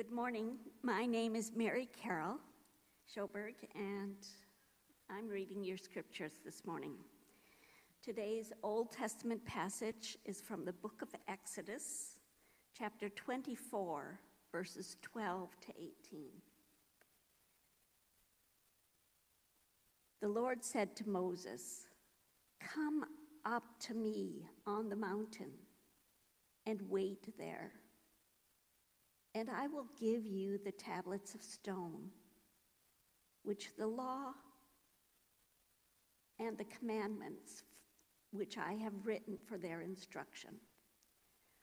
Good morning. My name is Mary Carroll Schoberg, and I'm reading your scriptures this morning. Today's Old Testament passage is from the book of Exodus, chapter 24, verses 12 to 18. The Lord said to Moses, Come up to me on the mountain and wait there and I will give you the tablets of stone, which the law and the commandments which I have written for their instruction.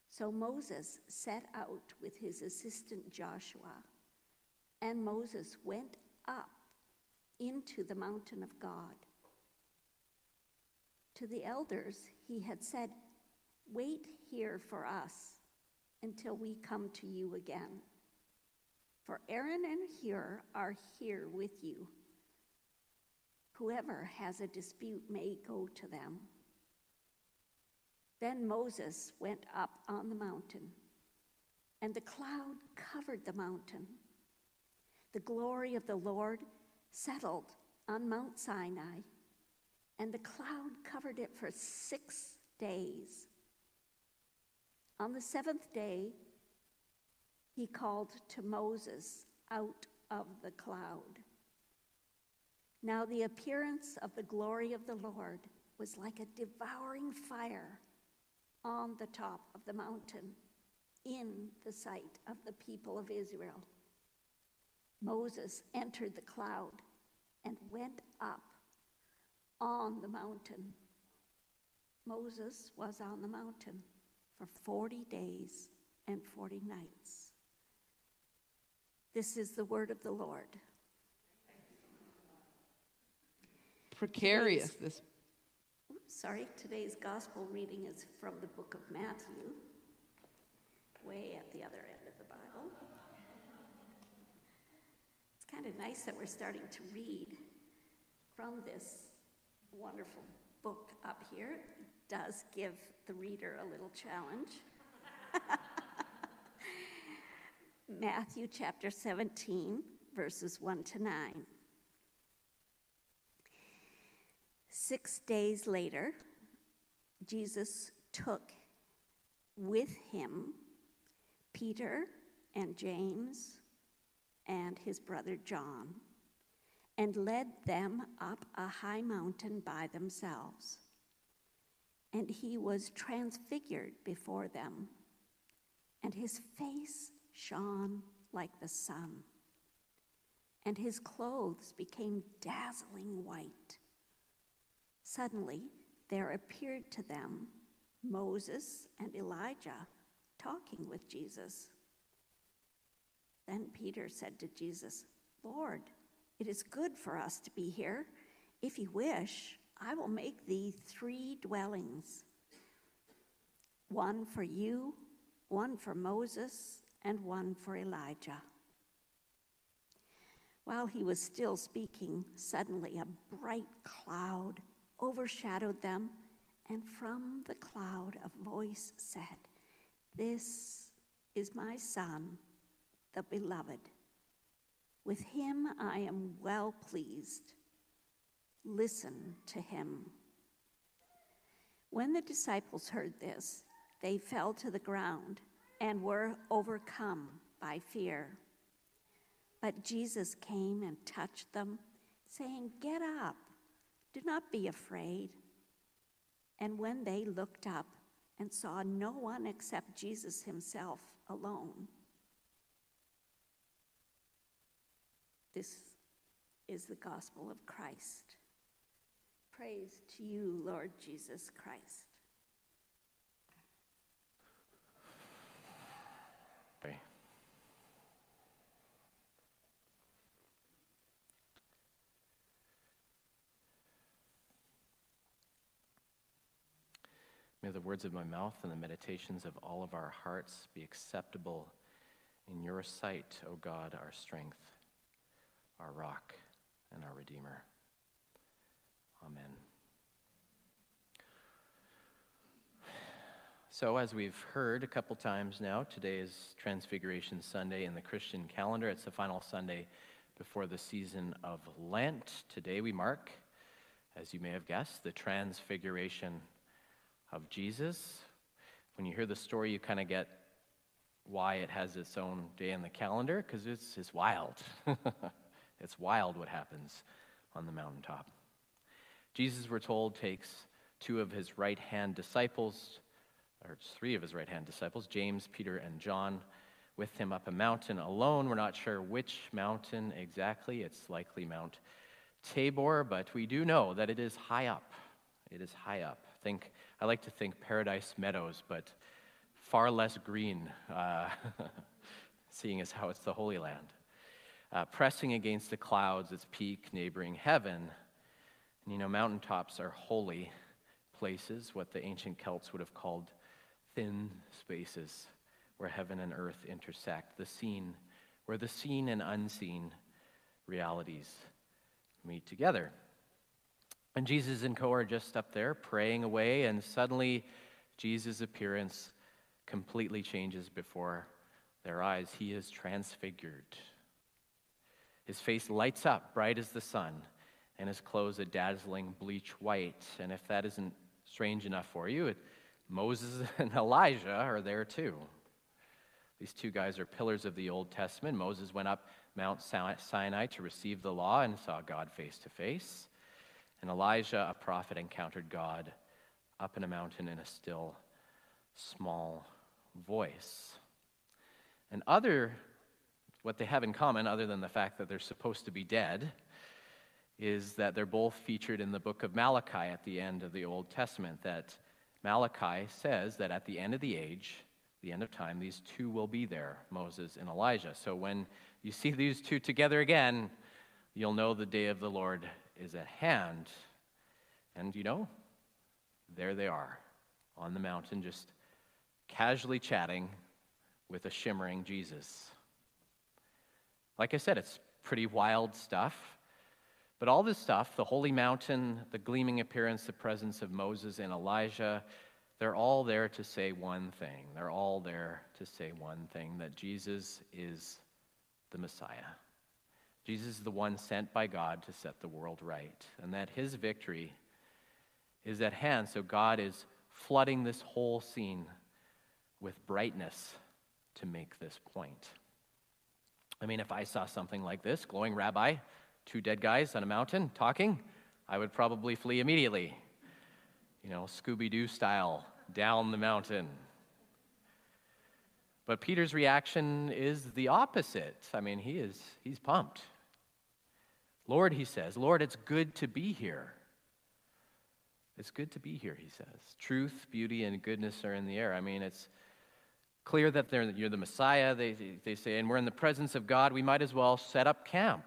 So Moses set out with his assistant Joshua, and Moses went up into the mountain of God. To the elders, he had said, Wait here for us until we come to you again. For Aaron and Hur are here with you. Whoever has a dispute may go to them. Then Moses went up on the mountain, and the cloud covered the mountain. The glory of the Lord settled on Mount Sinai, and the cloud covered it for six days. On the seventh day, he called to Moses out of the cloud. Now, the appearance of the glory of the Lord was like a devouring fire on the top of the mountain in the sight of the people of Israel. Moses entered the cloud and went up on the mountain. Moses was on the mountain for 40 days and 40 nights. This is the word of the Lord. Precarious, this. Oops, sorry, today's gospel reading is from the book of Matthew, way at the other end of the Bible. It's kind of nice that we're starting to read from this wonderful book up here. Does give the reader a little challenge. Matthew chapter 17, verses 1 to 9. Six days later, Jesus took with him Peter and James and his brother John and led them up a high mountain by themselves and he was transfigured before them, and his face shone like the sun, and his clothes became dazzling white. Suddenly, there appeared to them Moses and Elijah talking with Jesus. Then Peter said to Jesus, Lord, it is good for us to be here. If you wish, I will make thee three dwellings one for you, one for Moses, and one for Elijah. While he was still speaking, suddenly a bright cloud overshadowed them, and from the cloud a voice said, This is my Son, the Beloved. With him I am well pleased. Listen to him. When the disciples heard this, they fell to the ground and were overcome by fear. But Jesus came and touched them, saying, Get up, do not be afraid. And when they looked up and saw no one except Jesus himself alone, this is the gospel of Christ. Praise to you, Lord Jesus Christ. May the words of my mouth and the meditations of all of our hearts be acceptable in your sight, O God, our strength, our rock, and our Redeemer. Amen. So, as we've heard a couple times now, today is Transfiguration Sunday in the Christian calendar. It's the final Sunday before the season of Lent. Today we mark, as you may have guessed, the Transfiguration of Jesus. When you hear the story, you kind of get why it has its own day in the calendar, because it's, it's wild. it's wild what happens on the mountaintop. Jesus, we're told, takes two of his right hand disciples or three of his right hand disciples, James, Peter, and John, with him up a mountain alone. We're not sure which mountain exactly. It's likely Mount Tabor, but we do know that it is high up. It is high up. Think, I like to think Paradise Meadows, but far less green, uh, seeing as how it's the Holy Land. Uh, pressing against the clouds, its peak neighboring heaven. And you know, mountaintops are holy places, what the ancient Celts would have called thin spaces where heaven and earth intersect, the seen, where the seen and unseen realities meet together. And Jesus and Co are just up there praying away, and suddenly Jesus' appearance completely changes before their eyes. He is transfigured. His face lights up bright as the sun, and his clothes a dazzling bleach white. And if that isn't strange enough for you, Moses and Elijah are there too. These two guys are pillars of the Old Testament. Moses went up Mount Sinai to receive the law and saw God face to face. And Elijah, a prophet, encountered God up in a mountain in a still, small voice. And other, what they have in common, other than the fact that they're supposed to be dead, is that they're both featured in the book of Malachi at the end of the Old Testament. That Malachi says that at the end of the age, the end of time, these two will be there, Moses and Elijah. So when you see these two together again, you'll know the day of the Lord is at hand. And you know, there they are on the mountain, just casually chatting with a shimmering Jesus. Like I said, it's pretty wild stuff. But all this stuff, the holy mountain, the gleaming appearance, the presence of Moses and Elijah, they're all there to say one thing. They're all there to say one thing that Jesus is the Messiah. Jesus is the one sent by God to set the world right, and that his victory is at hand. So God is flooding this whole scene with brightness to make this point. I mean, if I saw something like this, glowing rabbi, two dead guys on a mountain talking, I would probably flee immediately. You know, Scooby Doo style, down the mountain. But Peter's reaction is the opposite. I mean, he is he's pumped. Lord, he says, Lord, it's good to be here. It's good to be here, he says. Truth, beauty, and goodness are in the air. I mean, it's clear that you're the Messiah, they, they say, and we're in the presence of God. We might as well set up camp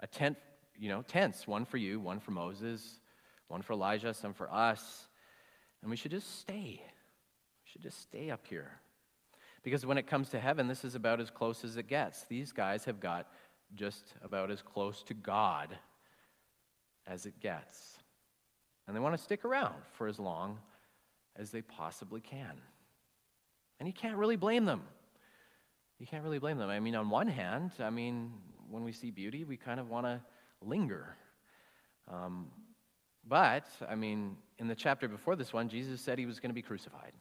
a tent, you know, tents, one for you, one for Moses, one for Elijah, some for us. And we should just stay. We should just stay up here. Because when it comes to heaven, this is about as close as it gets. These guys have got just about as close to God as it gets. And they want to stick around for as long as they possibly can. And you can't really blame them. You can't really blame them. I mean, on one hand, I mean, when we see beauty, we kind of want to linger. Um, but, I mean, in the chapter before this one, Jesus said he was going to be crucified,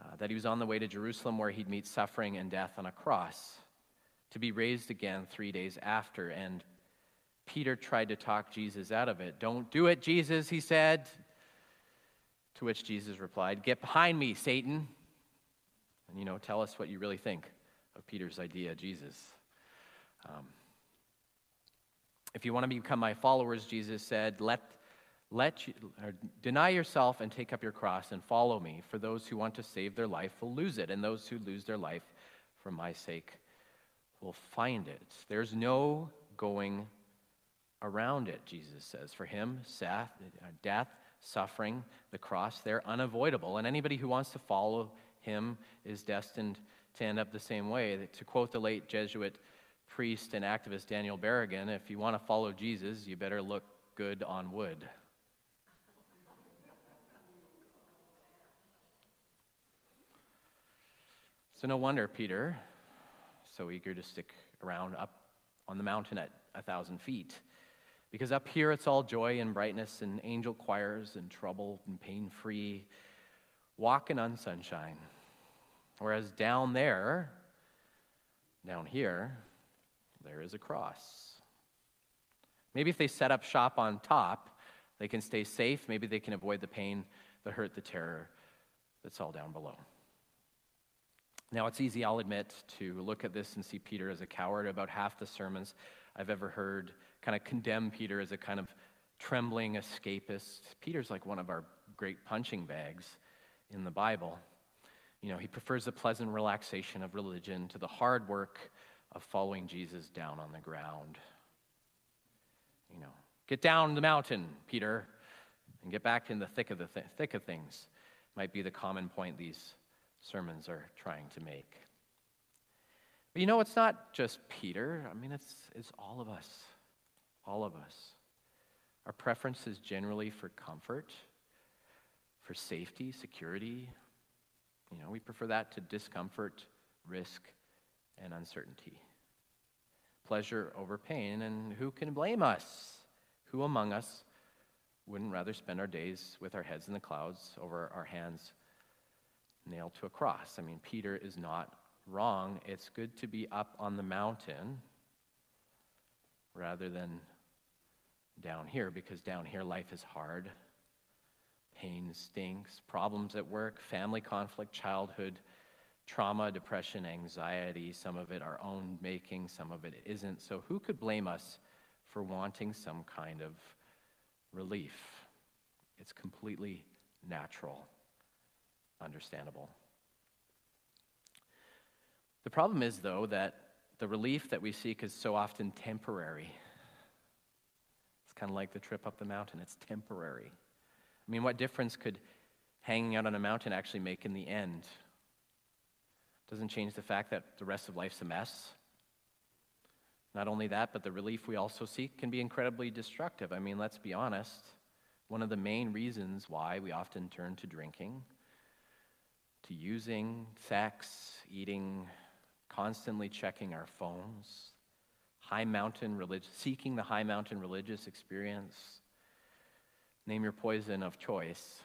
uh, that he was on the way to Jerusalem where he'd meet suffering and death on a cross, to be raised again three days after. And Peter tried to talk Jesus out of it. Don't do it, Jesus, he said. To which Jesus replied, Get behind me, Satan. And, you know, tell us what you really think of Peter's idea, Jesus. Um, if you want to become my followers, Jesus said, let, let you, deny yourself and take up your cross and follow me. For those who want to save their life will lose it, and those who lose their life for my sake will find it. There's no going around it, Jesus says. For him, death, suffering, the cross, they're unavoidable. And anybody who wants to follow him is destined to end up the same way. To quote the late Jesuit priest and activist Daniel Berrigan if you want to follow Jesus, you better look good on wood. So, no wonder Peter, so eager to stick around up on the mountain at a thousand feet, because up here it's all joy and brightness and angel choirs and trouble and pain free, walking on sunshine. Whereas down there, down here, there is a cross. Maybe if they set up shop on top, they can stay safe. Maybe they can avoid the pain, the hurt, the terror that's all down below. Now, it's easy, I'll admit, to look at this and see Peter as a coward. About half the sermons I've ever heard kind of condemn Peter as a kind of trembling escapist. Peter's like one of our great punching bags in the Bible. You know, he prefers the pleasant relaxation of religion to the hard work of following Jesus down on the ground. You know, get down the mountain, Peter, and get back in the thick of the th- thick of things. Might be the common point these sermons are trying to make. But you know, it's not just Peter. I mean, it's, it's all of us. All of us. Our preference is generally for comfort, for safety, security. You know, we prefer that to discomfort, risk, and uncertainty. Pleasure over pain, and who can blame us? Who among us wouldn't rather spend our days with our heads in the clouds over our hands nailed to a cross? I mean, Peter is not wrong. It's good to be up on the mountain rather than down here because down here life is hard. Pain stinks, problems at work, family conflict, childhood trauma, depression, anxiety, some of it our own making, some of it isn't. So who could blame us for wanting some kind of relief? It's completely natural, understandable. The problem is, though, that the relief that we seek is so often temporary. It's kind of like the trip up the mountain, it's temporary. I mean, what difference could hanging out on a mountain actually make in the end? Doesn't change the fact that the rest of life's a mess. Not only that, but the relief we also seek can be incredibly destructive. I mean, let's be honest. One of the main reasons why we often turn to drinking, to using, sex, eating, constantly checking our phones, high mountain religious, seeking the high mountain religious experience. Name your poison of choice.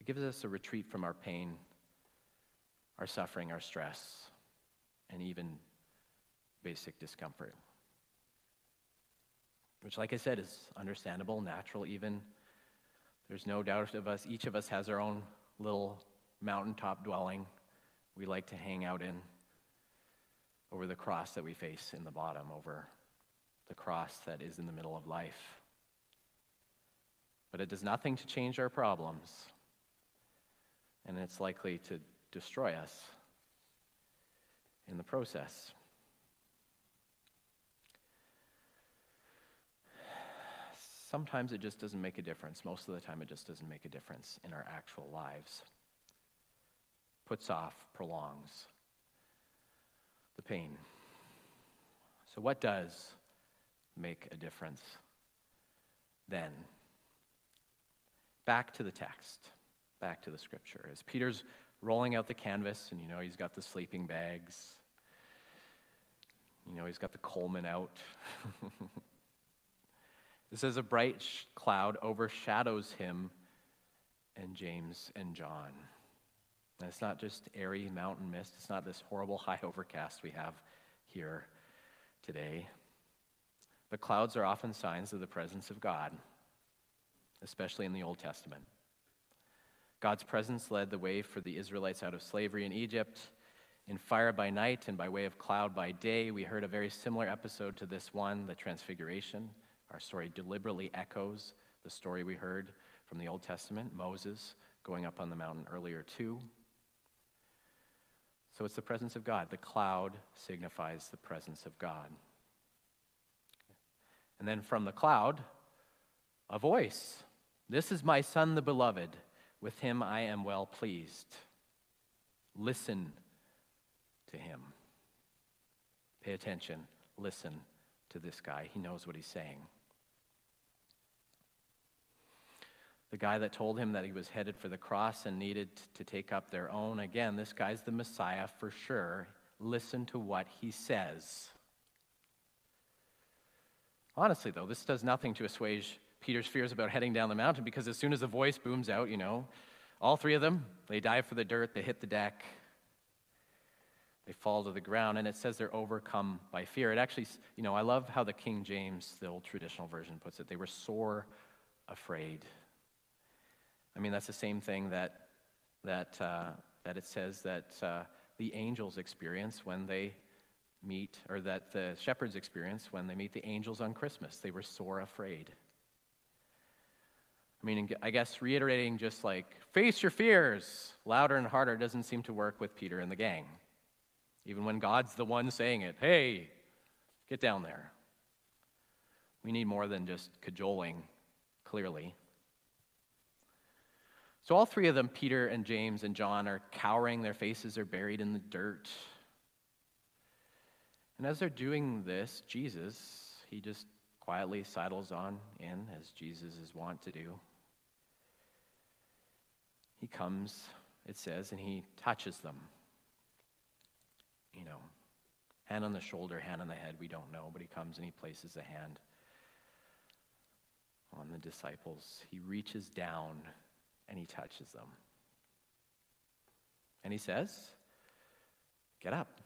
It gives us a retreat from our pain, our suffering, our stress, and even basic discomfort. Which, like I said, is understandable, natural, even. There's no doubt of us, each of us has our own little mountaintop dwelling we like to hang out in over the cross that we face in the bottom, over the cross that is in the middle of life. But it does nothing to change our problems, and it's likely to destroy us in the process. Sometimes it just doesn't make a difference. Most of the time, it just doesn't make a difference in our actual lives puts off, prolongs the pain. So, what does make a difference then? Back to the text, back to the scripture. As Peter's rolling out the canvas, and you know, he's got the sleeping bags, you know, he's got the Coleman out. it says, A bright cloud overshadows him and James and John. And it's not just airy mountain mist, it's not this horrible high overcast we have here today. But clouds are often signs of the presence of God, especially in the Old Testament. God's presence led the way for the Israelites out of slavery in Egypt. In fire by night and by way of cloud by day, we heard a very similar episode to this one, the Transfiguration. Our story deliberately echoes the story we heard from the Old Testament, Moses going up on the mountain earlier, too. So it's the presence of God. The cloud signifies the presence of God. And then from the cloud, a voice This is my Son, the beloved. With him I am well pleased. Listen to him. Pay attention. Listen to this guy. He knows what he's saying. The guy that told him that he was headed for the cross and needed to take up their own. Again, this guy's the Messiah for sure. Listen to what he says. Honestly, though, this does nothing to assuage Peter's fears about heading down the mountain because as soon as the voice booms out, you know, all three of them, they dive for the dirt, they hit the deck, they fall to the ground, and it says they're overcome by fear. It actually, you know, I love how the King James, the old traditional version, puts it. They were sore afraid. I mean, that's the same thing that, that, uh, that it says that uh, the angels experience when they meet, or that the shepherds experience when they meet the angels on Christmas. They were sore afraid. I mean, I guess reiterating just like, face your fears louder and harder doesn't seem to work with Peter and the gang. Even when God's the one saying it, hey, get down there. We need more than just cajoling, clearly. So, all three of them, Peter and James and John, are cowering. Their faces are buried in the dirt. And as they're doing this, Jesus, he just quietly sidles on in, as Jesus is wont to do. He comes, it says, and he touches them. You know, hand on the shoulder, hand on the head, we don't know, but he comes and he places a hand on the disciples. He reaches down and he touches them. And he says, Get up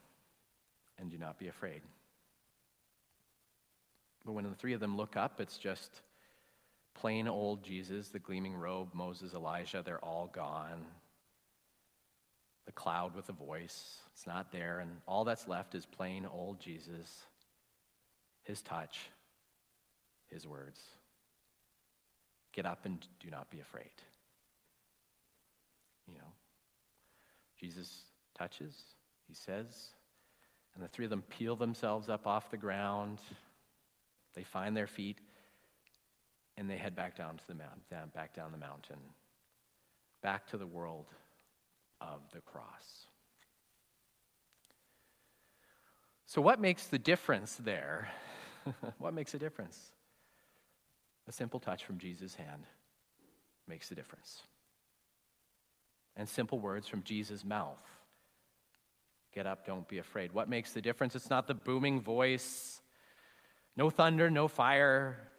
and do not be afraid. But when the three of them look up, it's just plain old Jesus, the gleaming robe, Moses, Elijah, they're all gone. The cloud with a voice, it's not there. And all that's left is plain old Jesus, his touch, his words. Get up and do not be afraid. You know, Jesus touches, he says, and the three of them peel themselves up off the ground. They find their feet and they head back down to the mountain, back down the mountain, back to the world of the cross. So, what makes the difference there? what makes a difference? A simple touch from Jesus' hand makes a difference. And simple words from Jesus' mouth get up, don't be afraid. What makes the difference? It's not the booming voice, no thunder, no fire,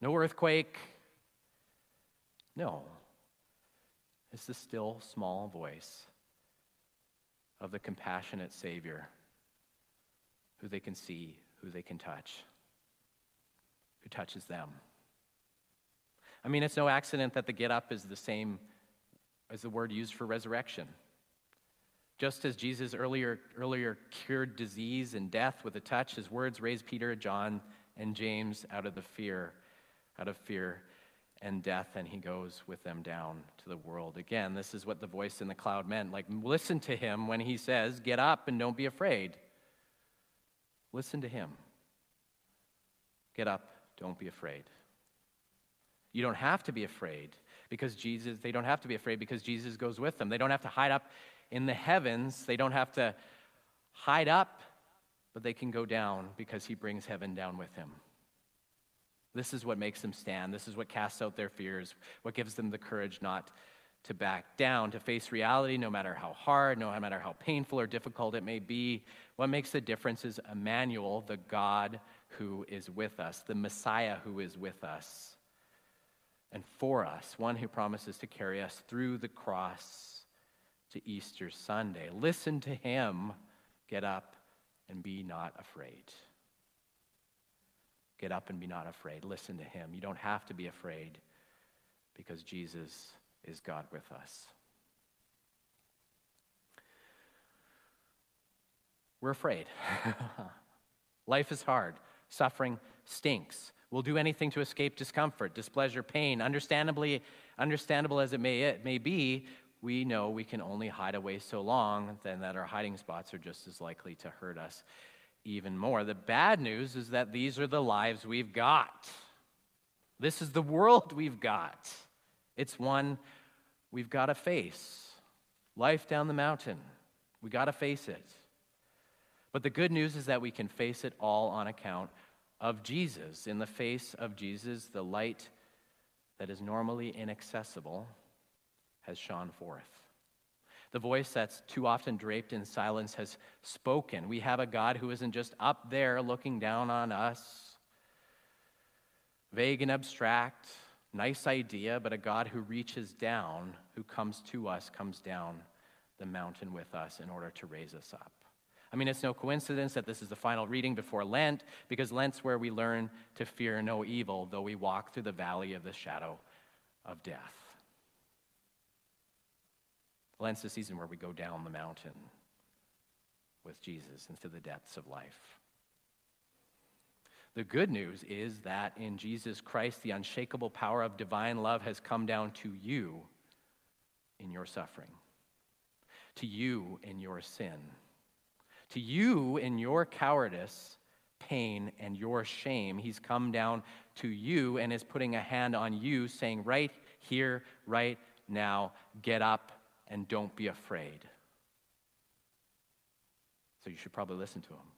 no earthquake. No. It's the still small voice of the compassionate Savior who they can see, who they can touch, who touches them. I mean, it's no accident that the get up is the same as the word used for resurrection. Just as Jesus earlier, earlier cured disease and death with a touch, his words raised Peter, John, and James out of the fear, out of fear and death, and he goes with them down to the world. Again, this is what the voice in the cloud meant. Like, listen to him when he says, Get up and don't be afraid. Listen to him. Get up, don't be afraid. You don't have to be afraid because Jesus, they don't have to be afraid because Jesus goes with them. They don't have to hide up in the heavens. They don't have to hide up, but they can go down because he brings heaven down with him. This is what makes them stand. This is what casts out their fears, what gives them the courage not to back down, to face reality, no matter how hard, no matter how painful or difficult it may be. What makes the difference is Emmanuel, the God who is with us, the Messiah who is with us and for us, one who promises to carry us through the cross to Easter Sunday. Listen to him. Get up and be not afraid. Get up and be not afraid. Listen to him. You don't have to be afraid because Jesus is God with us. We're afraid. Life is hard. Suffering stinks. We'll do anything to escape discomfort, displeasure, pain. Understandably, understandable as it may, it may be, we know we can only hide away so long, then that our hiding spots are just as likely to hurt us even more. The bad news is that these are the lives we've got. This is the world we've got. It's one we've got to face. Life down the mountain. We got to face it. But the good news is that we can face it all on account of Jesus. In the face of Jesus, the light that is normally inaccessible has shone forth. The voice that's too often draped in silence has spoken. We have a God who isn't just up there looking down on us, vague and abstract, nice idea, but a God who reaches down, who comes to us, comes down the mountain with us in order to raise us up. I mean, it's no coincidence that this is the final reading before Lent, because Lent's where we learn to fear no evil, though we walk through the valley of the shadow of death. Lent's the season where we go down the mountain with Jesus into the depths of life. The good news is that in Jesus Christ, the unshakable power of divine love has come down to you in your suffering, to you in your sin, to you in your cowardice, pain, and your shame. He's come down to you and is putting a hand on you, saying, Right here, right now, get up and don't be afraid. So you should probably listen to him.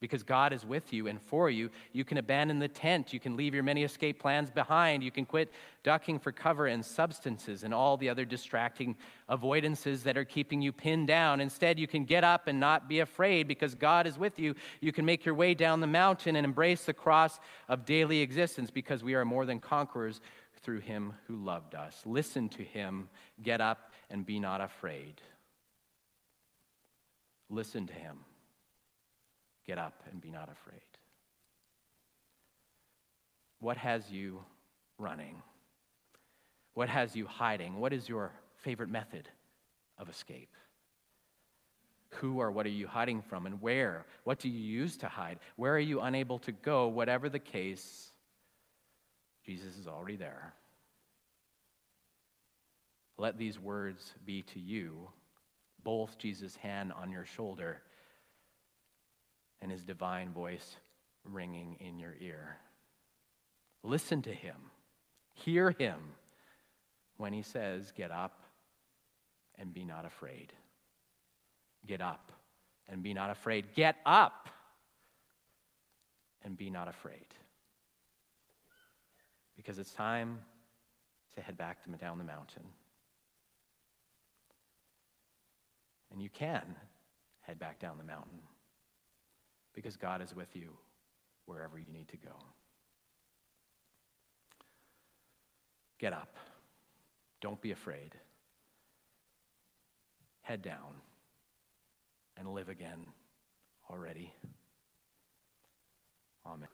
Because God is with you and for you, you can abandon the tent. You can leave your many escape plans behind. You can quit ducking for cover and substances and all the other distracting avoidances that are keeping you pinned down. Instead, you can get up and not be afraid because God is with you. You can make your way down the mountain and embrace the cross of daily existence because we are more than conquerors through him who loved us. Listen to him, get up, and be not afraid. Listen to him, get up, and be not afraid. What has you running? What has you hiding? What is your favorite method of escape? Who or what are you hiding from and where? What do you use to hide? Where are you unable to go? Whatever the case, Jesus is already there. Let these words be to you both Jesus' hand on your shoulder and his divine voice ringing in your ear. Listen to him, hear him when he says, Get up and be not afraid. Get up and be not afraid. Get up and be not afraid because it's time to head back to, down the mountain. And you can head back down the mountain because God is with you wherever you need to go. Get up. Don't be afraid. Head down and live again already. Amen.